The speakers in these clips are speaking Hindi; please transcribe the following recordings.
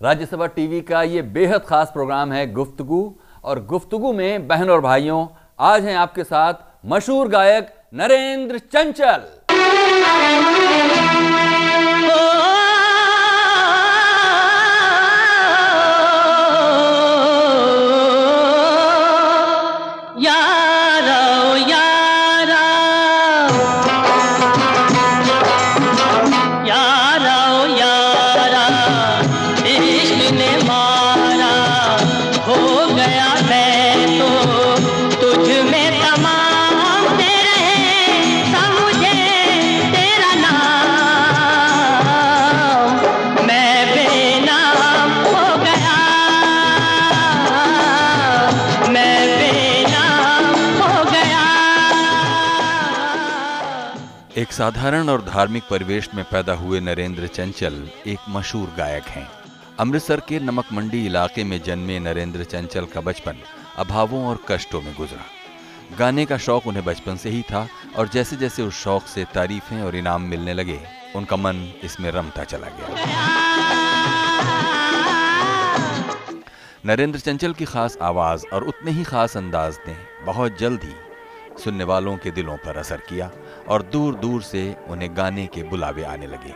राज्यसभा टीवी का ये बेहद खास प्रोग्राम है गुफ्तगु। और गुफ्तगु में बहन और भाइयों, आज हैं आपके साथ मशहूर गायक नरेंद्र चंचल। साधारण और धार्मिक परिवेश में पैदा हुए नरेंद्र चंचल एक मशहूर गायक हैं। अमृतसर के नमक मंडी इलाके में जन्मे नरेंद्र चंचल का बचपन अभावों और कष्टों में गुजरा। गाने का शौक उन्हें बचपन से ही था और जैसे जैसे उस शौक से तारीफें और इनाम मिलने लगे, उनका मन इसमें रमता चला गया। नरेंद्र चंचल की खास आवाज़ और उतने ही खास अंदाज ने बहुत जल्द ही सुनने वालों के दिलों पर असर किया और दूर दूर से उन्हें गाने के बुलावे आने लगे।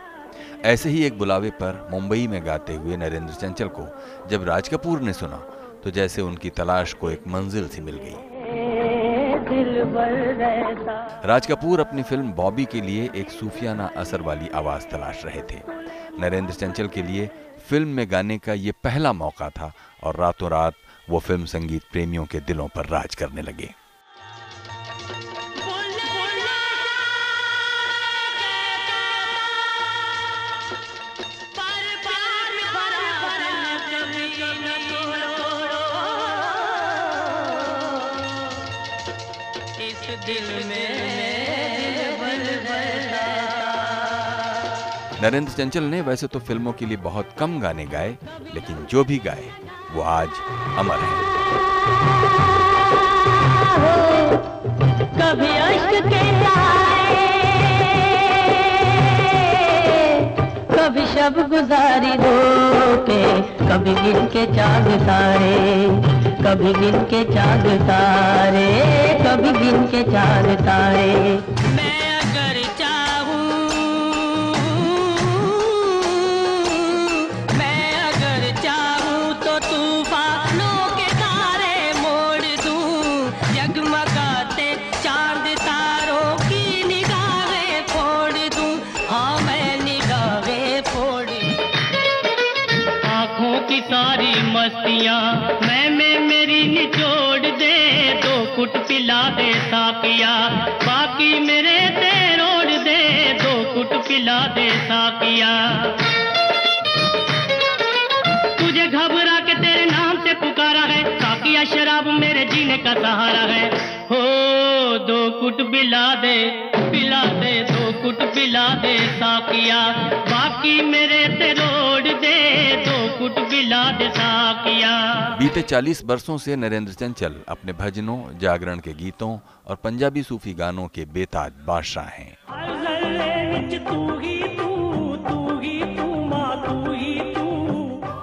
ऐसे ही एक बुलावे पर मुंबई में गाते हुए नरेंद्र चंचल को जब राज कपूर ने सुना तो जैसे उनकी तलाश को एक मंजिल सी मिल गई। राज कपूर अपनी फ़िल्म बॉबी के लिए एक सूफियाना असर वाली आवाज़ तलाश रहे थे। नरेंद्र चंचल के लिए फ़िल्म में गाने का ये पहला मौका था और रातों रात वो फ़िल्म संगीत प्रेमियों के दिलों पर राज करने लगे। नरेंद्र चंचल ने वैसे तो फ़िल्मों के लिए बहुत कम गाने गाए लेकिन जो भी गाए वो आज अमर है। कभी के कभी शब गुजारी दो के कभी गिन के चाँद तारे कभी गिन के चाँद तारे कभी गिन के चाँद तारे। पिला दे साकिया बाकी मेरे ते रोड दे, दो कुट पिला दे साकिया तुझे घबरा के तेरे नाम से पुकारा है साकिया शराब मेरे जीने का सहारा है। हो, दो कुट पिला दे पिला दे, दो कुट पिला दे, साकिया। बाकी मेरे ते दो कुट पिला साकिया बीते 40 वर्षों से नरेंद्र चंचल अपने भजनों जागरण के गीतों और पंजाबी सूफी गानों के बेताज बादशाह हैं।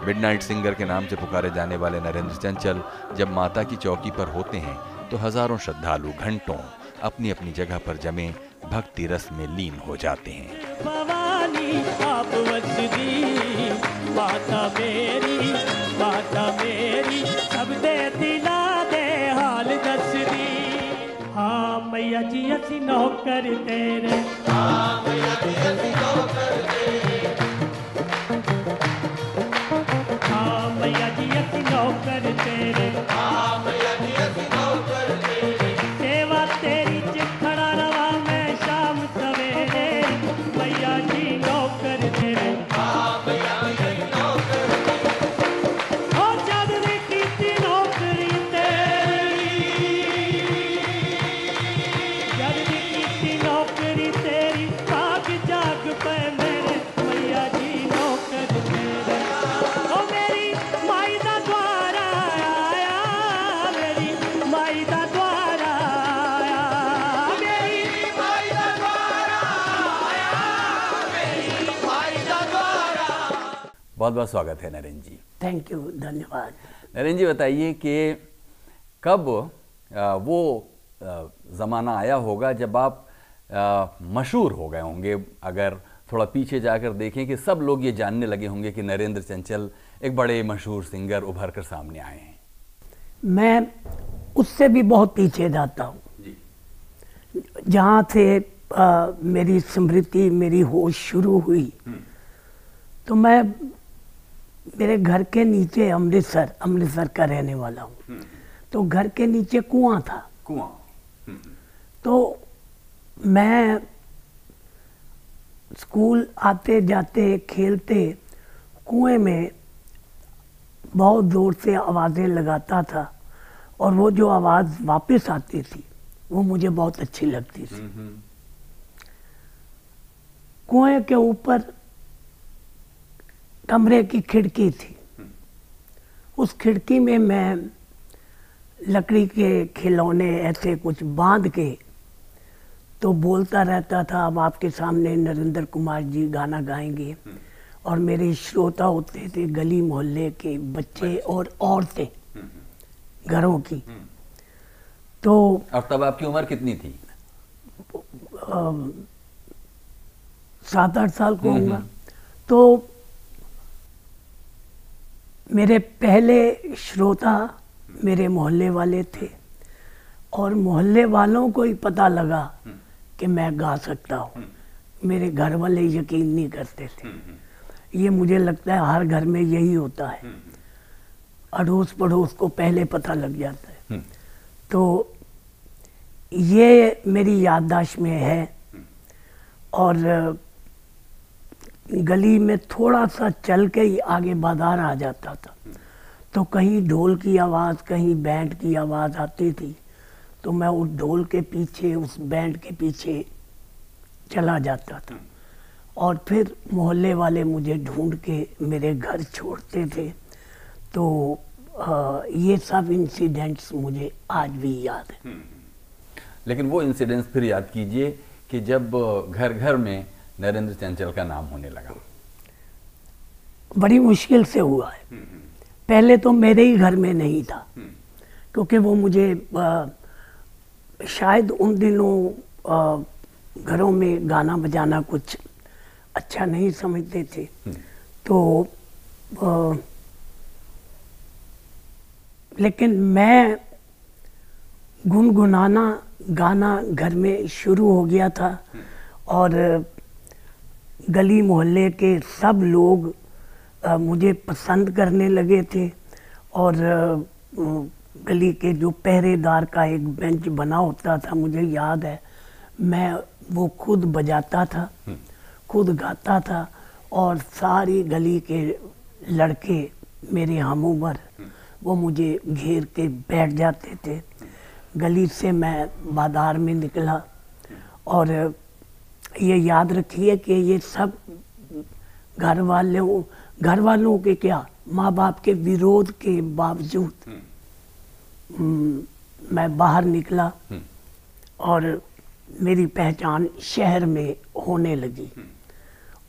मिडनाइट सिंगर के नाम से पुकारे जाने वाले नरेंद्र चंचल जब माता की चौकी पर होते हैं तो हज़ारों श्रद्धालु घंटों अपनी अपनी जगह पर जमे भक्ति रस में लीन हो जाते हैं। आप माता मेरी माता मेरी, सब दे दिला दे हाल दस दी हाँ मैया जी असी नौकर तेरे। हाँ मैया जी असी नौकर बहुत बहुत स्वागत है नरेंद्र जी। थैंक यू धन्यवाद। नरेंद्र जी बताइए कि कब वो ज़माना आया होगा जब आप मशहूर हो गए होंगे? अगर थोड़ा पीछे जाकर देखें कि सब लोग ये जानने लगे होंगे कि नरेंद्र चंचल एक बड़े मशहूर सिंगर उभर कर सामने आए हैं। मैं उससे भी बहुत पीछे जाता हूँ। जहाँ से आ, मेरी स्मृति मेरी होश शुरू हुई तो मैं मेरे घर के नीचे अमृतसर अमृतसर का रहने वाला हूँ। तो घर के नीचे कुआँ था। कुआँ। तो मैं स्कूल आते जाते खेलते कुएँ में बहुत ज़ोर से आवाज़ें लगाता था और वो जो आवाज़ वापस आती थी वो मुझे बहुत अच्छी लगती थी। कुएँ के ऊपर कमरे की खिड़की थी। उस खिड़की में मैं लकड़ी के खिलौने ऐसे कुछ बाँध के तो बोलता रहता था अब आपके सामने नरेंद्र कुमार जी गाना गाएँगे। और मेरे श्रोता होते थे गली मोहल्ले के बच्चे और औरतें घरों की। तो और तब आपकी उम्र कितनी थी? सात आठ साल को होगा तो मेरे पहले श्रोता मेरे मोहल्ले वाले थे और मोहल्ले वालों को ही पता लगा कि मैं गा सकता हूँ। मेरे घर वाले यकीन नहीं करते थे। ये मुझे लगता है हर घर में यही होता है। अड़ोस पड़ोस को पहले पता लग जाता है। तो ये मेरी याददाश्त में है। और गली में थोड़ा सा चल के ही आगे बाज़ार आ जाता था। तो कहीं ढोल की आवाज़ कहीं बैंड की आवाज़ आती थी। तो मैं उस ढोल के पीछे उस बैंड के पीछे चला जाता था। और फिर मोहल्ले वाले मुझे ढूंढ के मेरे घर छोड़ते थे। तो आ, ये सब इंसिडेंट्स मुझे आज भी याद है। लेकिन वो इंसिडेंट्स फिर याद कीजिए कि जब घर घर में नरेंद्र चंचल का नाम होने लगा। बड़ी मुश्किल से हुआ है। पहले तो मेरे ही घर में नहीं था। क्योंकि वो मुझे आ, शायद उन दिनों घरों में गाना बजाना कुछ अच्छा नहीं समझते थे। तो आ, लेकिन मैं गुनगुनाना गाना घर में शुरू हो गया था और गली मोहल्ले के सब लोग आ, मुझे पसंद करने लगे थे और आ, गली के जो पहरेदार का एक बेंच बना होता था मुझे याद है मैं वो खुद बजाता था खुद गाता था और सारी गली के लड़के मेरे हम उम्र वो मुझे घेर के बैठ जाते थे। गली से मैं बाज़ार में निकला और ये याद रखिए कि ये सब घर वालों घर वालों के क्या? माँ बाप के विरोध के बावजूद हम्म, मैं बाहर निकला और मेरी पहचान शहर में होने लगी।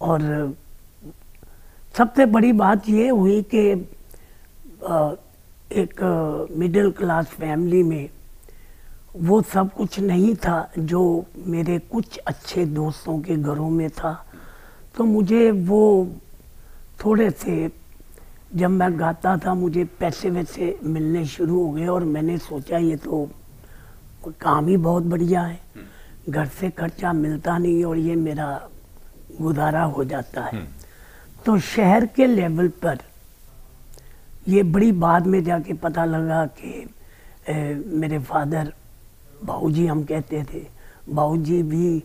और सबसे बड़ी बात ये हुई कि एक मिडिल क्लास फैमिली में वो सब कुछ नहीं था जो मेरे कुछ अच्छे दोस्तों के घरों में था। तो मुझे वो थोड़े से जब मैं गाता था मुझे पैसे वैसे मिलने शुरू हो गए और मैंने सोचा ये तो काम ही बहुत बढ़िया है। घर से खर्चा मिलता नहीं और ये मेरा गुजारा हो जाता है। तो शहर के लेवल पर ये बड़ी बाद में जाके पता लगा कि ए, मेरे फादर बाऊजी हम कहते थे, बाऊजी भी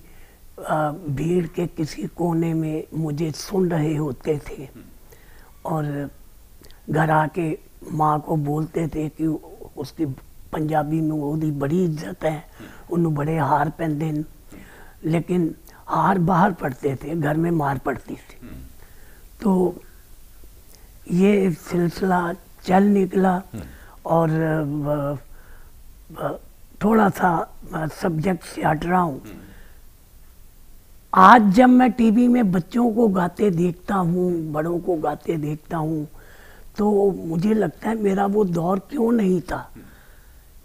भीड़ के किसी कोने में मुझे सुन रहे होते थे और घर आके माँ को बोलते थे कि उसकी पंजाबी में ओरी बड़ी इज़्ज़त है उन्होंने बड़े हार पहनते लेकिन हार बाहर पड़ते थे, घर में मार पड़ती थी। तो ये सिलसिला चल निकला और थोड़ा सा सब्जेक्ट से हट रहा हूँ। आज जब मैं टीवी में बच्चों को गाते देखता हूँ बड़ों को गाते देखता हूँ तो मुझे लगता है मेरा वो दौर क्यों नहीं था?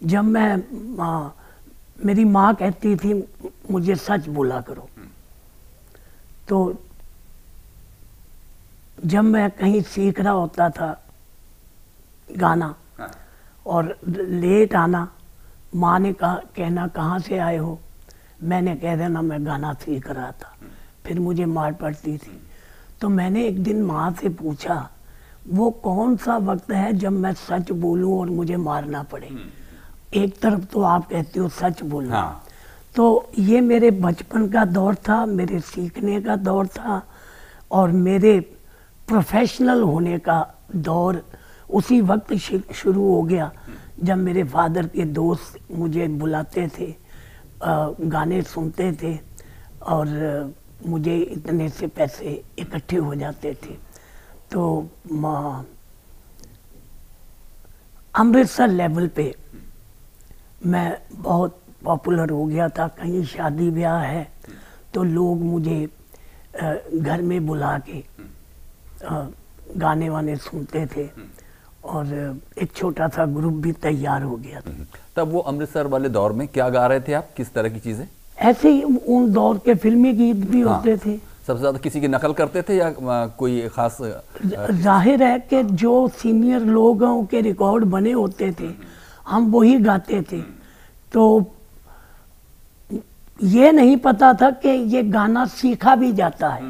जब मैं आ, मेरी माँ कहती थी मुझे सच बोला करो। तो जब मैं कहीं सीख रहा होता था गाना और लेट आना माँ ने कहा कहना कहाँ से आए हो? मैंने कह देना मैं गाना सीख रहा था। फिर मुझे मार पड़ती थी। तो मैंने एक दिन माँ से पूछा वो कौन सा वक्त है जब मैं सच बोलूँ और मुझे मारना पड़े? एक तरफ़ तो आप कहते हो सच बोलना। हाँ। तो ये मेरे बचपन का दौर था मेरे सीखने का दौर था और मेरे प्रोफेशनल होने का दौर उसी वक्त शुरू हो गया। जब मेरे फादर के दोस्त मुझे बुलाते थे गाने सुनते थे और मुझे इतने से पैसे इकट्ठे हो जाते थे तो अमृतसर लेवल पे मैं बहुत पॉपुलर हो गया था, कहीं शादी ब्याह है तो लोग मुझे घर में बुला के गाने वाने सुनते थे। और एक छोटा सा ग्रुप भी तैयार हो गया था। तब वो अमृतसर वाले दौर में क्या गा रहे थे आप? किस तरह की चीज़ें? ऐसे ही उन दौर के फिल्मी गीत भी हाँ। होते थे। सबसे ज़्यादा किसी की नकल करते थे या कोई खास ज़ाहिर है कि जो सीनियर लोगों के रिकॉर्ड बने होते थे हम वही गाते थे। तो ये नहीं पता था कि ये गाना सीखा भी जाता है।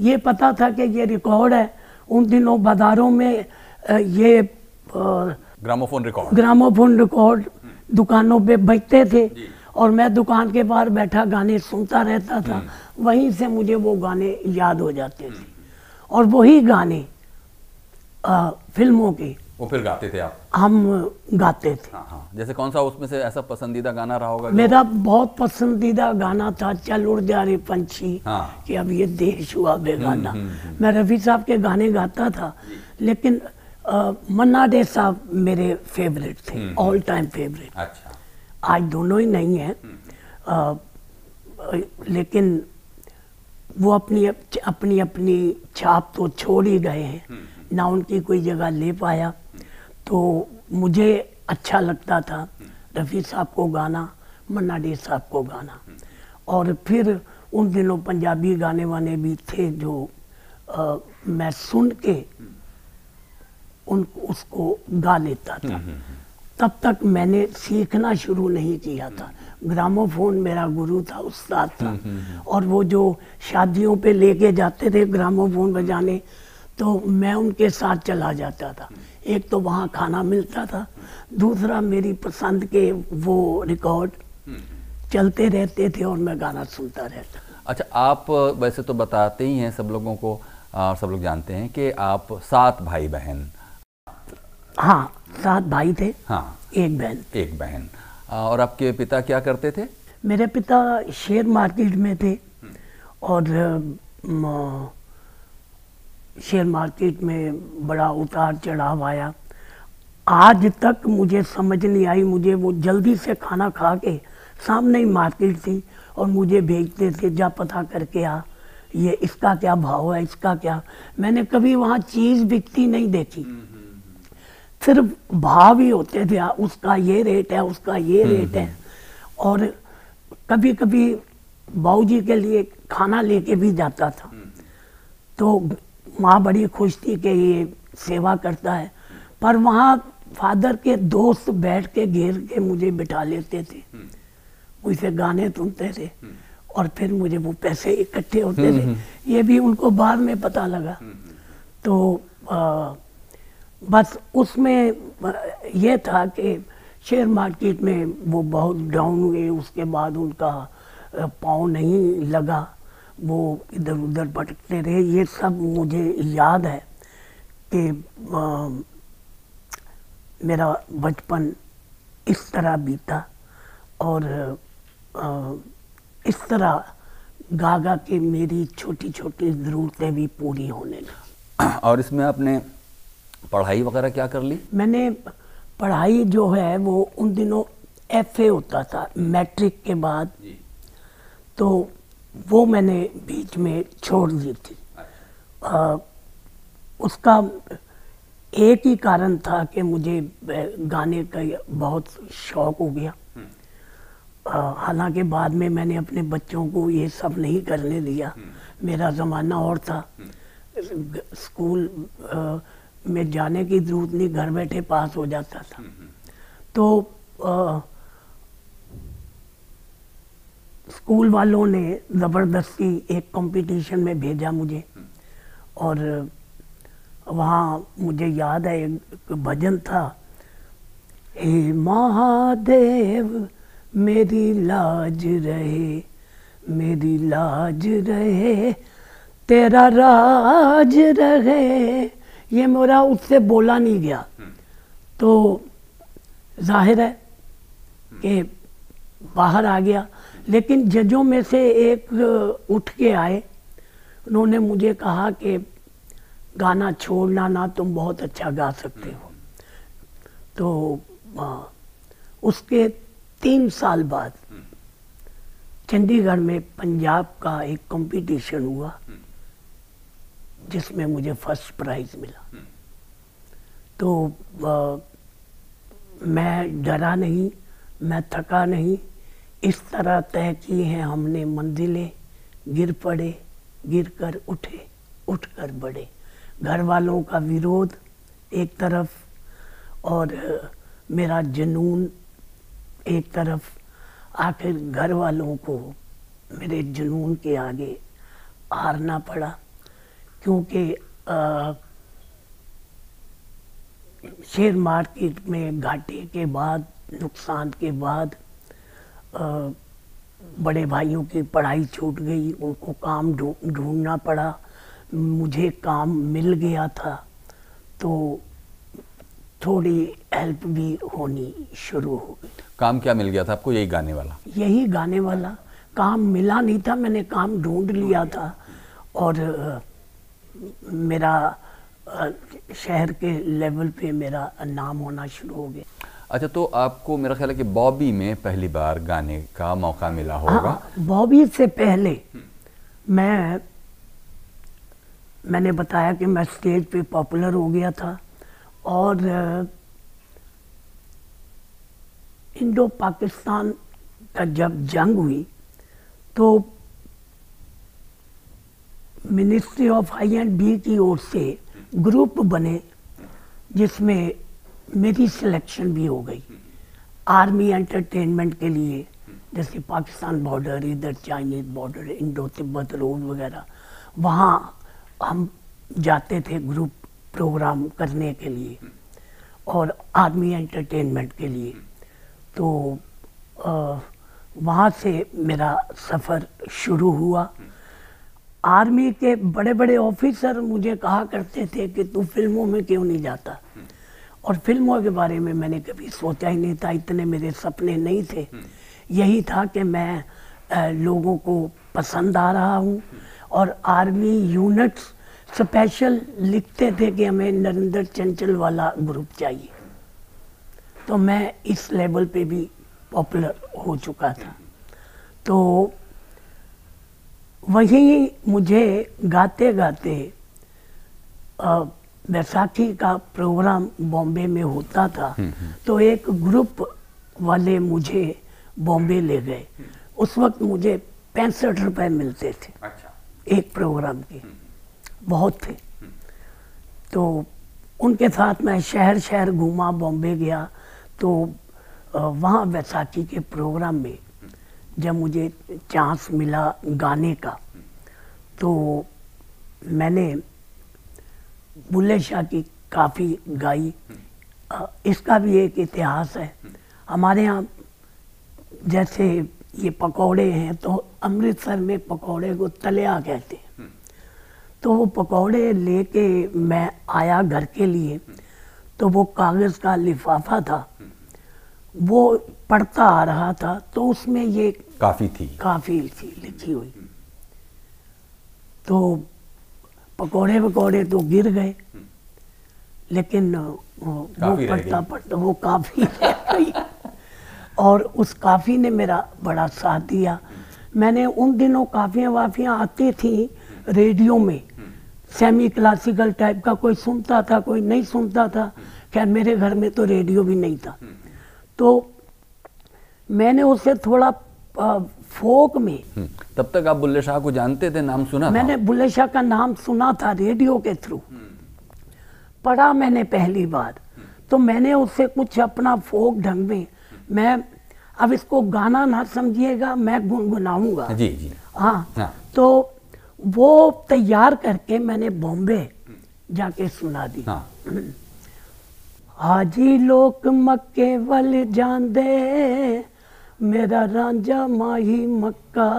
ये पता था कि ये रिकॉर्ड है। उन दिनों बाजारों में ये ग्रामोफोन रिकॉर्ड। ग्रामोफोन रिकॉर्ड दुकानों पे बजते थे और मैं दुकान के बाहर बैठा गाने सुनता रहता था। वहीं से मुझे वो गाने याद हो जाते थे। और वही गाने अ, फ़िल्मों के वो फिर गाते थे आप? हम गाते थे। हाँ हाँ। जैसे कौन सा उसमें से ऐसा पसंदीदा गाना रहा होगा मेरा बहुत पसंदीदा गाना था चल उड़ जा रे पंछी हाँ। कि अब ये देश हुआ बेगाना। मैं रफी साहब के गाने गाता था लेकिन मन्ना डे साहब मेरे फेवरेट थे ऑल टाइम फेवरेट अच्छा। आज दोनों ही नहीं हैं। लेकिन वो अपनी अपनी अपनी छाप तो छोड़ ही गए हैं। ना उनकी कोई जगह ले पाया। तो मुझे अच्छा लगता था रफ़ी साहब को गाना मन्ना डे साहब को गाना। और फिर उन दिनों पंजाबी गाने वाने भी थे जो अ, मैं सुन के उन, उसको गा लेता था। तब तक मैंने सीखना शुरू नहीं किया था। ग्रामोफोन मेरा गुरु था, उस्ताद था। और वो जो शादियों पे लेके जाते थे ग्रामोफोन बजाने तो मैं उनके साथ चला जाता था। एक तो वहाँ खाना मिलता था, दूसरा मेरी पसंद के वो रिकॉर्ड चलते रहते थे और मैं गाना सुनता रहता। अच्छा आप वैसे तो बताते ही हैं सब लोगों को और सब लोग जानते हैं कि आप सात भाई बहन हाँ सात भाई थे हाँ। एक बहन। एक बहन। और आपके पिता क्या करते थे? मेरे पिता शेयर मार्केट में थे और शेयर मार्केट में बड़ा उतार चढ़ाव आया। आज तक मुझे समझ नहीं आई मुझे वो जल्दी से खाना खा के सामने ही मार्केट थी और मुझे भेजते थे जा पता करके आ ये इसका क्या भाव है इसका क्या? मैंने कभी वहाँ चीज़ बिकती नहीं देखी। सिर्फ़ भाव ही होते थे उसका ये रेट है उसका ये रेट है। और कभी कभी बाबूजी के लिए खाना लेके भी जाता था। तो माँ बड़ी खुश थी कि ये सेवा करता है। पर वहाँ फादर के दोस्त बैठ के घेर के मुझे बिठा लेते थे। मुझसे गाने सुनते थे और फिर मुझे वो पैसे इकट्ठे होते थे। ये भी उनको बाद में पता लगा। तो आ, बस उसमें अ, ये था कि शेयर मार्केट में वो बहुत डाउन हुए उसके बाद उनका पाँव नहीं लगा वो इधर उधर भटकते रहे। ये सब मुझे याद है कि अ, मेरा बचपन इस तरह बीता और अ, इस तरह गा गा के मेरी छोटी छोटी ज़रूरतें भी पूरी होने लगी। और इसमें आपने पढ़ाई वगैरह क्या कर ली? मैंने पढ़ाई जो है वो उन दिनों एफए होता था मैट्रिक के बाद। तो वो मैंने बीच में छोड़ दी थी। आ, उसका एक ही कारण था कि मुझे गाने का बहुत शौक हो गया। हालाँकि बाद में मैंने अपने बच्चों को ये सब नहीं करने दिया। मेरा ज़माना और था। स्कूल आ, में जाने की ज़रूरत नहीं घर बैठे पास हो जाता था। तो आ, स्कूल वालों ने ज़बरदस्ती एक कंपटीशन में भेजा मुझे। और वहाँ मुझे याद है एक भजन था हे महादेव मेरी लाज रहे मेरी लाज रहे तेरा राज रहे ये मेरा उससे बोला नहीं गया। तो ज़ाहिर है कि बाहर आ गया। लेकिन जजों में से एक उठ के आए। उन्होंने मुझे कहा कि गाना छोड़ना ना तुम बहुत अच्छा गा सकते हो। तो आ, उसके तीन साल बाद चंडीगढ़ में पंजाब का एक कंपटीशन हुआ। जिसमें मुझे फ़र्स्ट प्राइज मिला। तो आ, मैं डरा नहीं मैं थका नहीं। इस तरह तय की हैं हमने मंजिलें। गिर पड़े गिर कर उठे उठ कर बढ़े। घर वालों का विरोध एक तरफ़ और मेरा जुनून एक तरफ़। आखिर घर वालों को मेरे जुनून के आगे हारना पड़ा। क्योंकि शेयर मार्केट में घाटे के बाद नुकसान के बाद आ, बड़े भाइयों की पढ़ाई छूट गई उनको काम ढूंढना पड़ा। मुझे काम मिल गया था तो थोड़ी हेल्प भी होनी शुरू हो गई। काम क्या मिल गया था आपको यही गाने वाला? यही गाने वाला। काम मिला नहीं था मैंने काम ढूंढ लिया था। और मेरा शहर के लेवल पे मेरा नाम होना शुरू हो गया। अच्छा तो आपको मेरा ख्याल है कि बॉबी में पहली बार गाने का मौका मिला होगा। हाँ, बॉबी से पहले मैं मैंने बताया कि मैं स्टेज पे पॉपुलर हो गया था और इंडो पाकिस्तान का जब जंग हुई तो ministry of I and B की ओर से ग्रुप बने, जिसमें मेरी सिलेक्शन भी हो गई। आर्मी एंटरटेनमेंट के लिए, जैसे पाकिस्तान बॉर्डर इधर Chinese border Indo Tibet road वगैरह। वहाँ हम जाते थे ग्रुप प्रोग्राम करने के लिए और आर्मी एंटरटेनमेंट के लिए। तो वहाँ से मेरा सफ़र शुरू हुआ। आर्मी के बड़े बड़े ऑफिसर मुझे कहा करते थे कि तू फ़िल्मों में क्यों नहीं जाता? और फ़िल्मों के बारे में मैंने कभी सोचा ही नहीं था, इतने मेरे सपने नहीं थे। यही था कि मैं लोगों को पसंद आ रहा हूँ और आर्मी यूनिट्स स्पेशल लिखते थे कि हमें नरेंद्र चंचल वाला ग्रुप चाहिए। तो मैं इस लेवल पे भी पॉपुलर हो चुका था। तो वही मुझे गाते गाते बैसाखी का प्रोग्राम बॉम्बे में होता था। हम्म, हम्म। तो एक ग्रुप वाले मुझे बॉम्बे ले गए। उस वक्त मुझे पैंसठ रुपए मिलते थे। अच्छा। एक प्रोग्राम के। बहुत थे। तो उनके साथ मैं शहर शहर घूमा बॉम्बे गया। तो वहाँ बैसाखी के प्रोग्राम में जब मुझे चांस मिला गाने का तो मैंने बुल्ले शाह की काफ़ी गाई। इसका भी एक इतिहास है। हमारे यहाँ जैसे ये पकौड़े हैं तो अमृतसर में पकौड़े को तलिया कहते हैं। तो वो पकौड़े लेके मैं आया घर के लिए तो वो कागज़ का लिफाफा था। वो पढ़ता आ रहा था तो उसमें ये काफ़ी थी। काफ़ी थी लिखी हुई। तो पकौड़े पकौड़े तो गिर गए लेकिन वो पढ़ता पढ़ता वो काफ़ी रह गई। और उस काफ़ी ने मेरा बड़ा साथ दिया। मैंने उन दिनों काफियाँ वाफियाँ आती थी रेडियो में। सेमी क्लासिकल टाइप का कोई सुनता था कोई नहीं सुनता था। खैर मेरे घर में तो रेडियो भी नहीं था। तो मैंने उसे थोड़ा आ, फोक में हम्म, तब तक आप बुल्ले शाह को जानते थे नाम सुना मैंने बुल्ले शाह का नाम सुना था रेडियो के थ्रू। पढ़ा मैंने पहली बार। तो मैंने उससे कुछ अपना फोक ढंग में मैं अब इसको गाना ना समझिएगा मैं गुनगुनाऊँगा। जी जी। हाँ हाँ। तो वो तैयार करके मैंने बॉम्बे जाके सुना दी। हाँ। हाजी लोक मक्के वल जांदे मेरा रांझा माही मक्का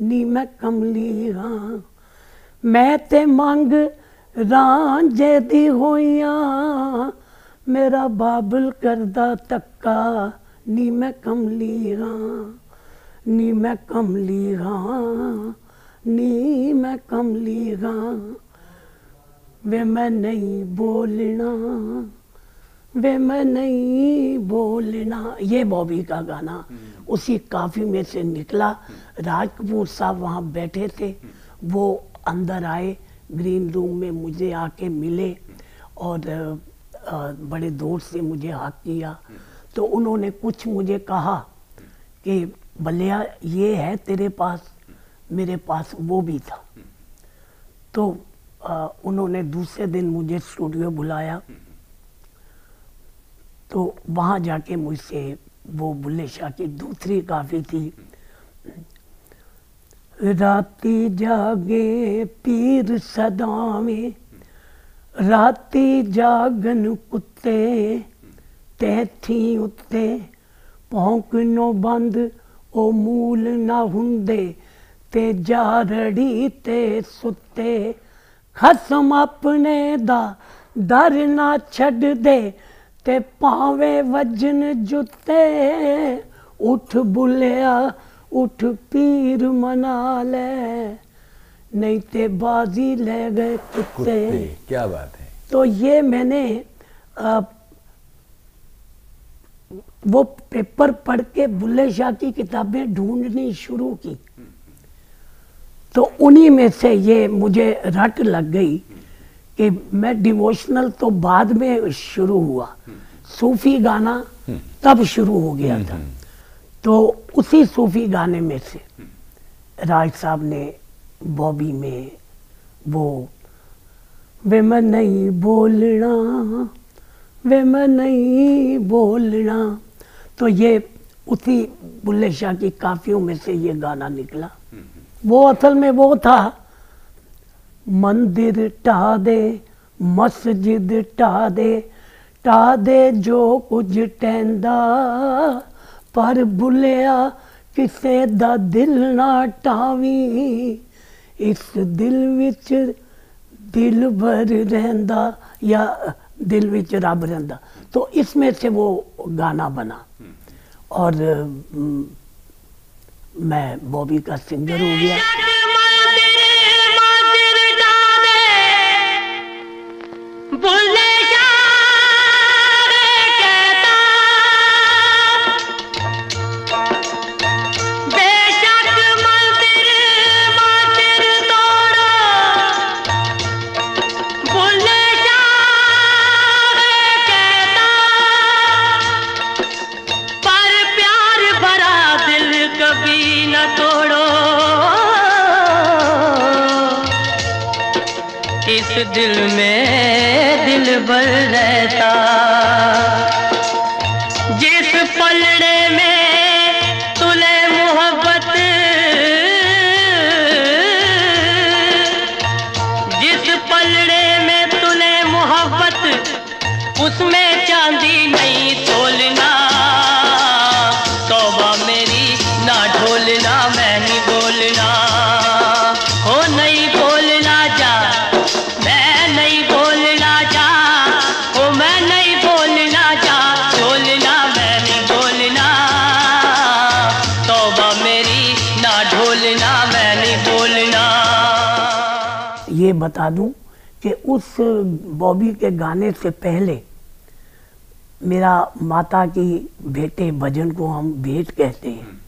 नी मैं कमली हाँ मैं ते मंग रांझे दी होइयाँ मेरा बाबल करदा तक्का नी मैं कमली हाँ नी मैं कमली हाँ नी मैं कमली हाँ वे मैं नहीं बोलना वे मैं नहीं बोलना। ये बॉबी का गाना उसी काफ़ी में से निकला। राज कपूर साहब वहाँ बैठे थे। वो अंदर आए ग्रीन रूम में मुझे आके मिले और बड़े दूर से मुझे हाथ किया। तो उन्होंने कुछ मुझे कहा कि बलिया ये है तेरे पास मेरे पास वो भी था। तो अ, उन्होंने दूसरे दिन मुझे स्टूडियो बुलाया। तो वहाँ जाके मुझसे वो बुल्ले शाह की दूसरी काफी थी राती जागे पीर सदावे राती जागन कुत्ते ਤੈਥੀ ਉੱਤੇ ਭੌਂਕਣੋਂ ਬੰਦ ਉਹ ਮੂਲ ਨਾ ਹੁੰਦੇ ਤੇ ਜਾਰੜੀ ਤੇ ਸੁੱਤੇ ਖਸਮ ਆਪਣੇ ਦਾ ਦਰ ਨਾ ਛੱਡਦੇ ते पावे वज़न जुते उठ बुलिया उठ पीर मना ले नहीं ते बाजी ले गए कुत्ते, क्या बात है। तो ये मैंने आ, वो पेपर पढ़ के बुल्ले शाह की किताबें ढूंढनी शुरू की। तो उन्हीं में से ये मुझे रट लग गई। कि मैं डिवोशनल तो बाद में शुरू हुआ। सूफी गाना तब शुरू हो गया था। तो उसी सूफी गाने में से राज साहब ने बॉबी में वो वे मैं नहीं बोलना वे मैं नहीं बोलना। तो ये उसी बुल्ले शाह की काफियों में से ये गाना निकला। वो असल में वो था मंदिर टा दे मस्जिद टा दे टा दे जो कुछ टेंदा पर भुलिया किसे दा दिल ना टावी। इस दिल विच दिल भर रहंदा या दिल विच रब रहंदा। तो इसमें से वो गाना बना। और मैं बॉबी का सिंगर हो गया। दिल में दिल भर रहता। ये बता दूँ कि उस बॉबी के गाने से पहले मेरा माता की बेटे भजन को हम भेंट कहते हैं।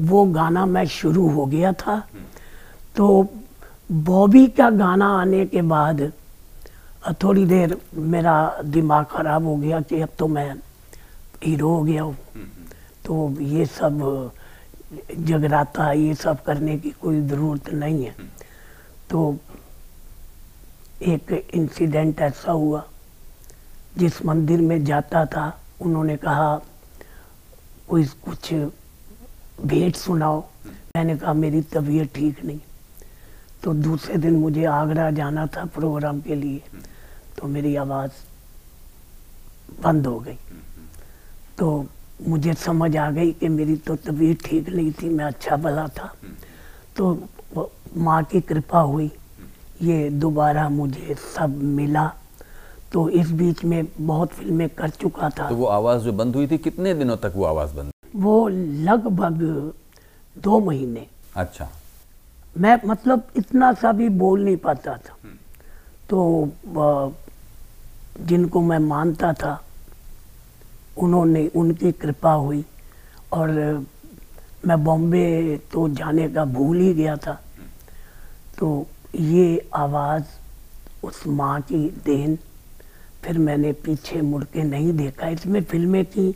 वो गाना मैं शुरू हो गया था। तो बॉबी का गाना आने के बाद थोड़ी देर मेरा दिमाग ख़राब हो गया कि अब तो मैं हीरो हो गया हूँ। तो ये सब जगराता, ये सब करने की कोई ज़रूरत नहीं है। तो एक इंसिडेंट ऐसा हुआ, जिस मंदिर में जाता था, उन्होंने कहा, कोई कुछ भेंट सुनाओ। मैंने कहा, मेरी तबीयत ठीक नहीं। तो दूसरे दिन मुझे आगरा जाना था प्रोग्राम के लिए तो मेरी आवाज़ बंद हो गई। तो मुझे समझ आ गई कि मेरी तो तबीयत ठीक नहीं थी, मैं अच्छा भला था। तो माँ की कृपा हुई ये दोबारा मुझे सब मिला। तो इस बीच में बहुत फ़िल्में कर चुका था। तो वो आवाज़ जो बंद हुई थी कितने दिनों तक वो आवाज़ बंद वो लगभग दो महीने। अच्छा। मैं मतलब इतना सा भी बोल नहीं पाता था। तो जिनको मैं मानता था उन्होंने उनकी कृपा हुई। और मैं बॉम्बे तो जाने का भूल ही गया था। तो ये आवाज़ उस माँ की देन, फिर मैंने पीछे मुड़ के नहीं देखा। इसमें फ़िल्में की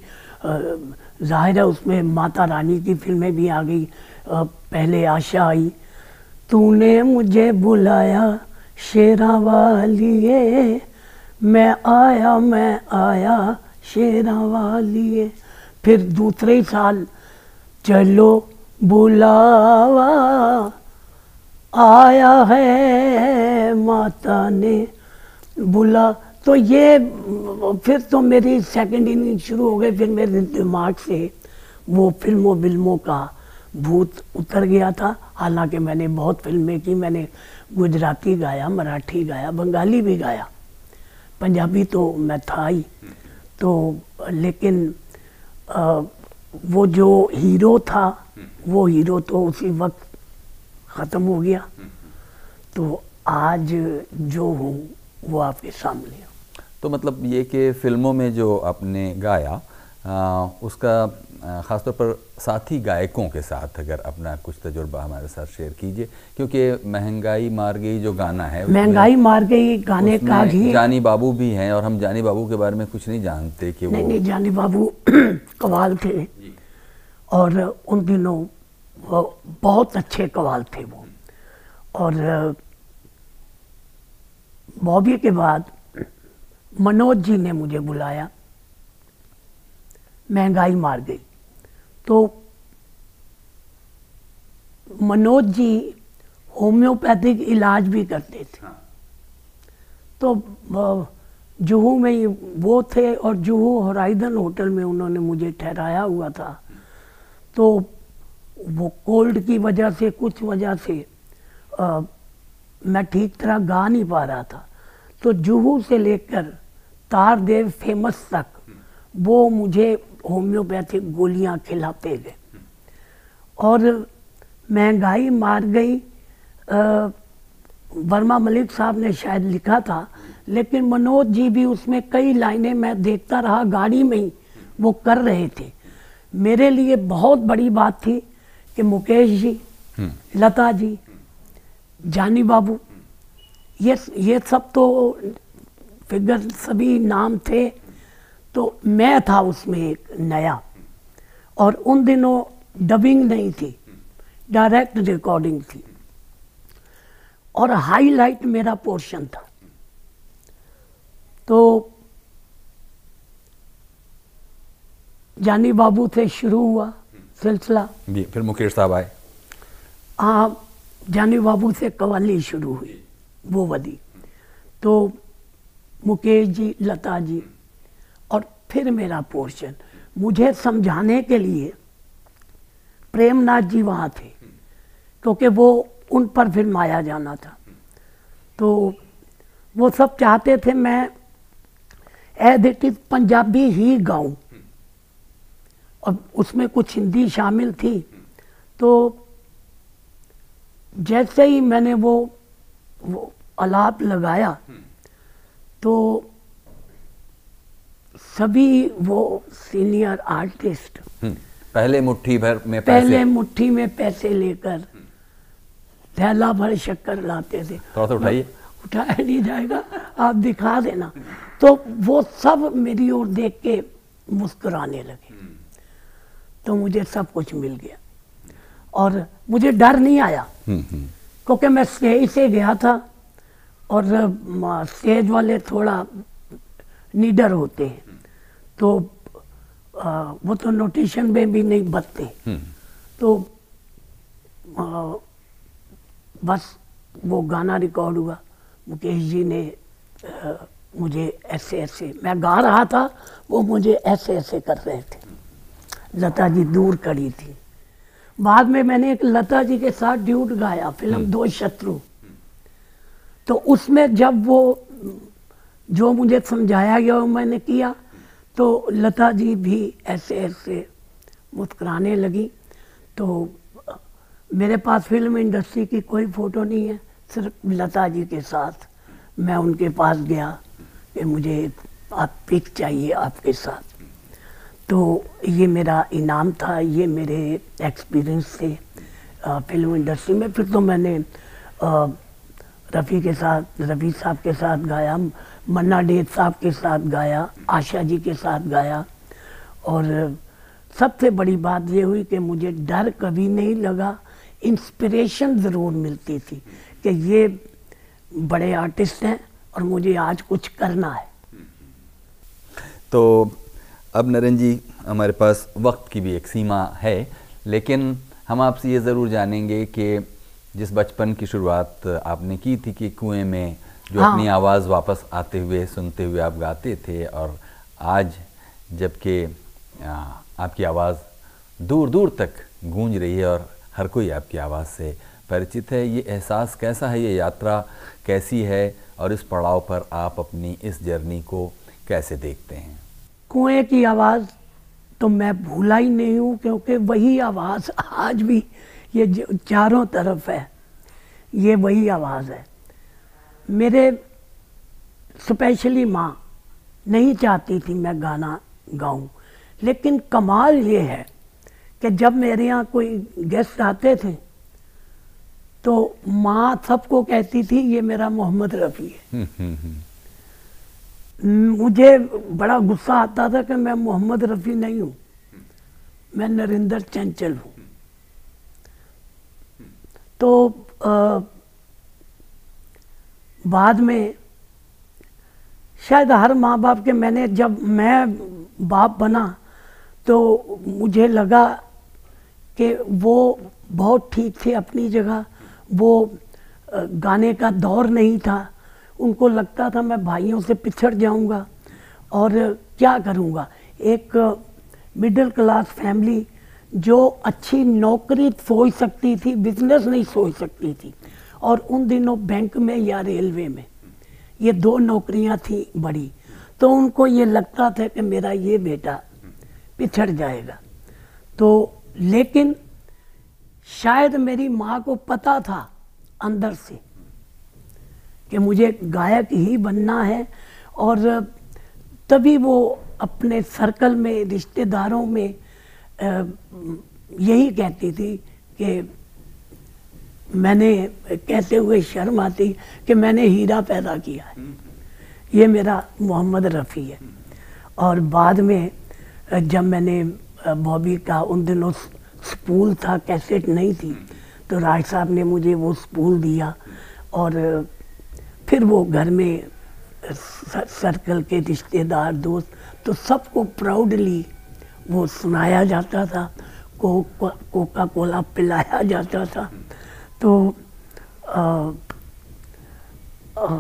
ज़ाहिर है उसमें माता रानी की फ़िल्में भी आ गई। पहले आशा आई, तूने मुझे बुलाया, शेरा वालिए मैं आया मैं आया, शेरा वालिए फिर दूसरे साल, चलो बुलावा आया है माता ने बुला। तो ये फिर तो मेरी सेकंड इनिंग शुरू हो गई फिर मेरे दिमाग से वो फ़िल्मों विल्मों का भूत उतर गया था। हालाँकि मैंने बहुत फ़िल्में की मैंने गुजराती गाया मराठी गाया बंगाली भी गाया। पंजाबी तो मैं था ही। तो लेकिन अ, वो जो हीरो था वो हीरो तो उसी वक्त ख़त्म हो गया। तो आज जो हूँ वो आपके सामने हूँ। तो मतलब ये कि फ़िल्मों में जो आपने गाया आ, उसका ख़ासतौर पर साथी गायकों के साथ अगर अपना कुछ तजुर्बा हमारे साथ शेयर कीजिए क्योंकि महँगाई मार गई जो गाना है महँगाई मार गई गाने का भी। जानी बाबू भी हैं और हम जानी बाबू के बारे में कुछ नहीं जानते कि नहीं वो नहीं जानी बाबू कवाल थे। और उन दिनों वो बहुत अच्छे कवाल थे वो। और बॉबी के बाद मनोज जी ने मुझे बुलाया। महँगाई मार गई। तो मनोज जी होम्योपैथिक इलाज भी करते थे। तो अ, जुहू में ही वो थे और जुहू होराइजन होटल में उन्होंने मुझे ठहराया हुआ था। तो वो कोल्ड की वजह से कुछ वजह से अ, मैं ठीक तरह गा नहीं पा रहा था। तो जुहू से लेकर तारदेव फ़ेमस तक वो मुझे होम्योपैथिक गोलियाँ खिलाते गए। और महँगाई मार गई। अ, वर्मा मलिक साहब ने शायद लिखा था लेकिन मनोज जी भी उसमें कई लाइनें मैं देखता रहा गाड़ी में ही वो कर रहे थे। मेरे लिए बहुत बड़ी बात थी कि मुकेश जी लता जी जानी बाबू ये ये सब तो फिगर सभी नाम थे तो मैं था उसमें एक नया। और उन दिनों डबिंग नहीं थी डायरेक्ट रिकॉर्डिंग थी। और हाईलाइट मेरा पोर्शन था। तो जानी बाबू से शुरू हुआ। सिलसिला। जी फिर मुकेश साहब आए। हाँ जानी बाबू से कवाली शुरू हुई वो वाली। तो मुकेश जी लता जी और फिर मेरा पोर्शन। मुझे समझाने के लिए प्रेमनाथ जी वहाँ थे क्योंकि वो उन पर फिर माया जाना था। तो वो सब चाहते थे मैं एज इट इज़ पंजाबी ही गाऊं। और उसमें कुछ हिंदी शामिल थी तो जैसे ही मैंने वो वो अलाप लगाया तो सभी वो सीनियर आर्टिस्ट पहले मुट्ठी भर में पहले पैसे मुट्ठी में पैसे लेकर थैला भर शक्कर लाते थे। थोड़ा सा उठाइए। उठाया नहीं जाएगा आप दिखा देना। तो वो सब मेरी ओर देख के मुस्कुराने लगे। तो मुझे सब कुछ मिल गया। और मुझे डर नहीं आया। हम्म, हम्म, क्योंकि मैं स्टेज से गया था और स्टेज वाले थोड़ा निडर होते हैं। तो आ, वो तो नोटिशन में भी नहीं बचते। हम्म, तो आ, बस वो गाना रिकॉर्ड हुआ। मुकेश जी ने आ, मुझे ऐसे ऐसे मैं गा रहा था वो मुझे ऐसे ऐसे कर रहे थे। लता जी दूर करी थी। बाद में मैंने एक लता जी के साथ ड्यूट गाया फ़िल्म दो शत्रु। तो उसमें जब वो जो मुझे समझाया गया वो मैंने किया तो लता जी भी ऐसे ऐसे मुस्कराने लगी। तो मेरे पास फ़िल्म इंडस्ट्री की कोई फ़ोटो नहीं है सिर्फ़ लता जी के साथ। मैं उनके पास गया कि मुझे आप पिक चाहिए आपके साथ। तो ये मेरा इनाम था, ये मेरे एक्सपीरियंस थे फ़िल्म इंडस्ट्री में। फिर तो मैंने रफ़ी के साथ, रफ़ी साहब के साथ गाया, मन्ना डेर साहब के साथ गाया, आशा जी के साथ गाया। और सबसे बड़ी बात ये हुई कि मुझे डर कभी नहीं लगा इंस्पिरेशन ज़रूर मिलती थी कि ये बड़े आर्टिस्ट हैं और मुझे आज कुछ करना है। तो अब नरेंद्र जी हमारे पास वक्त की भी एक सीमा है लेकिन हम आपसे ये ज़रूर जानेंगे कि जिस बचपन की शुरुआत आपने की थी कि कुएँ में जो हाँ। अपनी आवाज़ वापस आते हुए सुनते हुए आप गाते थे और आज जबकि आपकी आवाज़ दूर दूर तक गूंज रही है और हर कोई आपकी आवाज़ से परिचित है ये एहसास कैसा है ये यात्रा कैसी है और इस पड़ाव पर आप अपनी इस जर्नी को कैसे देखते हैं कुएँ की आवाज़ तो मैं भूला ही नहीं हूँ क्योंकि वही आवाज़ आज भी ये चारों तरफ़ है ये वही आवाज़ है मेरे स्पेशली माँ नहीं चाहती थी मैं गाना गाऊं लेकिन कमाल ये है कि जब मेरे यहाँ कोई गेस्ट आते थे तो माँ सबको कहती थी ये मेरा मोहम्मद रफ़ी है हम्म, हम्म, हम्म। मुझे बड़ा गुस्सा आता था कि मैं मोहम्मद रफ़ी नहीं हूँ मैं नरेंद्र चंचल हूँ। तो अ, बाद में शायद हर माँ बाप के मैंने जब मैं बाप बना तो मुझे लगा कि वो बहुत ठीक थे अपनी जगह वो गाने का दौर नहीं था उनको लगता था मैं भाइयों से पिछड़ जाऊँगा और क्या करूँगा? एक मिडिल क्लास फैमिली जो अच्छी नौकरी सोच सकती थी बिज़नेस नहीं सोच सकती थी, और उन दिनों बैंक में या रेलवे में ये दो नौकरियाँ थी बड़ी। तो उनको ये लगता था कि मेरा ये बेटा पिछड़ जाएगा। तो लेकिन शायद मेरी माँ को पता था अंदर से कि मुझे गायक ही बनना है और तभी वो अपने सर्कल में, रिश्तेदारों में यही कहती थी कि मैंने कहते हुए शर्म आती कि मैंने हीरा पैदा किया है। ये मेरा मोहम्मद रफ़ी है। और बाद में, जब मैंने बॉबी का उन दिनों स्पूल था, कैसेट नहीं थी तो राज साहब ने मुझे वो स्पूल दिया और फिर वो घर में सर्कल के रिश्तेदार दोस्त तो सबको प्राउडली वो सुनाया जाता था को कोका कोला पिलाया जाता था। तो आ, आ,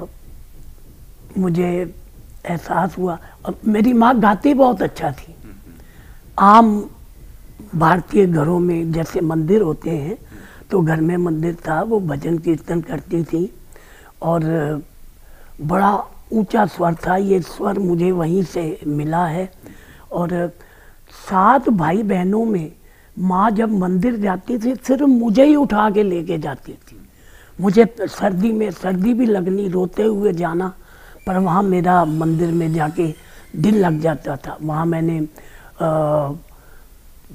मुझे एहसास हुआ। और मेरी माँ गाती बहुत अच्छा थी। आम भारतीय घरों में जैसे मंदिर होते हैं तो घर में मंदिर था वो भजन कीर्तन करती थी। और बड़ा ऊँचा स्वर था। ये स्वर मुझे वहीं से मिला है। और सात भाई बहनों में माँ जब मंदिर जाती थी, सिर्फ़ मुझे ही उठा के लेके जाती थी। मुझे सर्दी में, सर्दी भी लगनी, रोते हुए जाना, पर वहाँ मेरा मंदिर में जाके दिल लग जाता था। वहाँ मैंने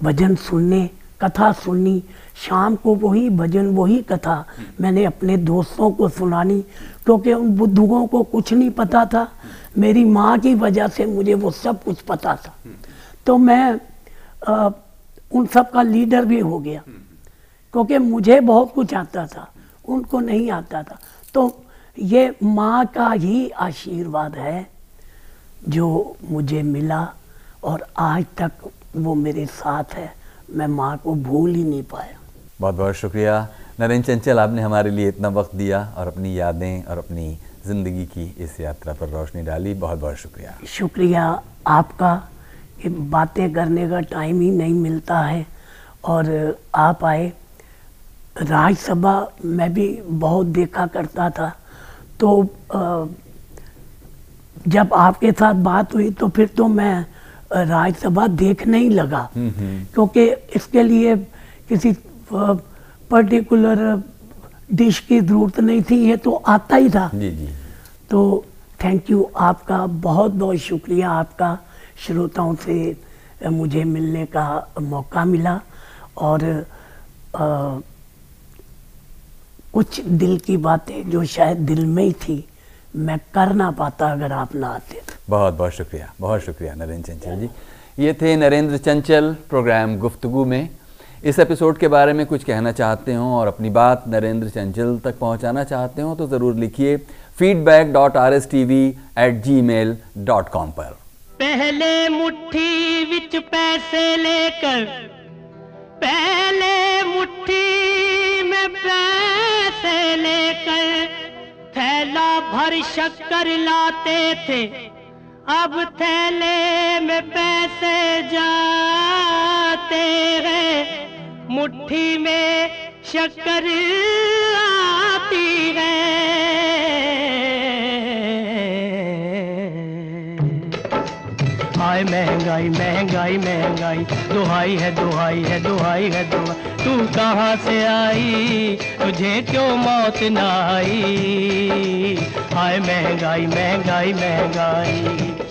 भजन सुनने कथा सुननी। शाम को वही भजन वही कथा मैंने अपने दोस्तों को सुनानी क्योंकि उन बुद्धुओं को कुछ नहीं पता था। मेरी माँ की वजह से मुझे वो सब कुछ पता था। तो मैं आ, उन सब का लीडर भी हो गया। क्योंकि मुझे बहुत कुछ आता था उनको नहीं आता था। तो ये माँ का ही आशीर्वाद है जो मुझे मिला और आज तक वो मेरे साथ है। मैं माँ को भूल ही नहीं पाया। बहुत बहुत शुक्रिया। नरेंद्र चंचल आपने हमारे लिए इतना वक्त दिया और अपनी यादें और अपनी ज़िंदगी की इस यात्रा पर रोशनी डाली। बहुत बहुत शुक्रिया। शुक्रिया आपका कि बातें करने का टाइम ही नहीं मिलता है और आप आए। राज्यसभा मैं भी बहुत देखा करता था। तो जब आपके साथ बात हुई तो फिर तो मैं राज्यसभा देखने ही लगा। क्योंकि इसके लिए किसी पर्टिकुलर डिश की ज़रूरत नहीं थी ये तो आता ही था जी जी तो थैंक यू आपका बहुत बहुत शुक्रिया आपका श्रोताओं से मुझे मिलने का मौका मिला और आ, कुछ दिल की बातें जो शायद दिल में ही थी मैं कर ना पाता अगर आप ना आते। बहुत बहुत शुक्रिया बहुत शुक्रिया नरेंद्र चंचल जी। ये थे नरेंद्र चंचल प्रोग्राम गुफ्तगु में। इस एपिसोड के बारे में कुछ कहना चाहते हो और अपनी बात नरेंद्र चंचल तक पहुंचाना चाहते हो तो ज़रूर लिखिए feedback dot R S T V at Gmail dot com पर। पहले मुट्ठी विच पैसे लेकर, पहले मुट्ठी में पैसे लेकर, थैला भर शक्कर लाते थे। अब थैले में पैसे जाते हैं। मुट्ठी में शक्कर आती है। हाय महँगाई महँगाई महँगाई। दुहाई है दुहाई है दुहाई है दुहाई तू कहाँ से आई? तुझे क्यों मौत ना आई? हाय महँगाई महँगाई महँगाई।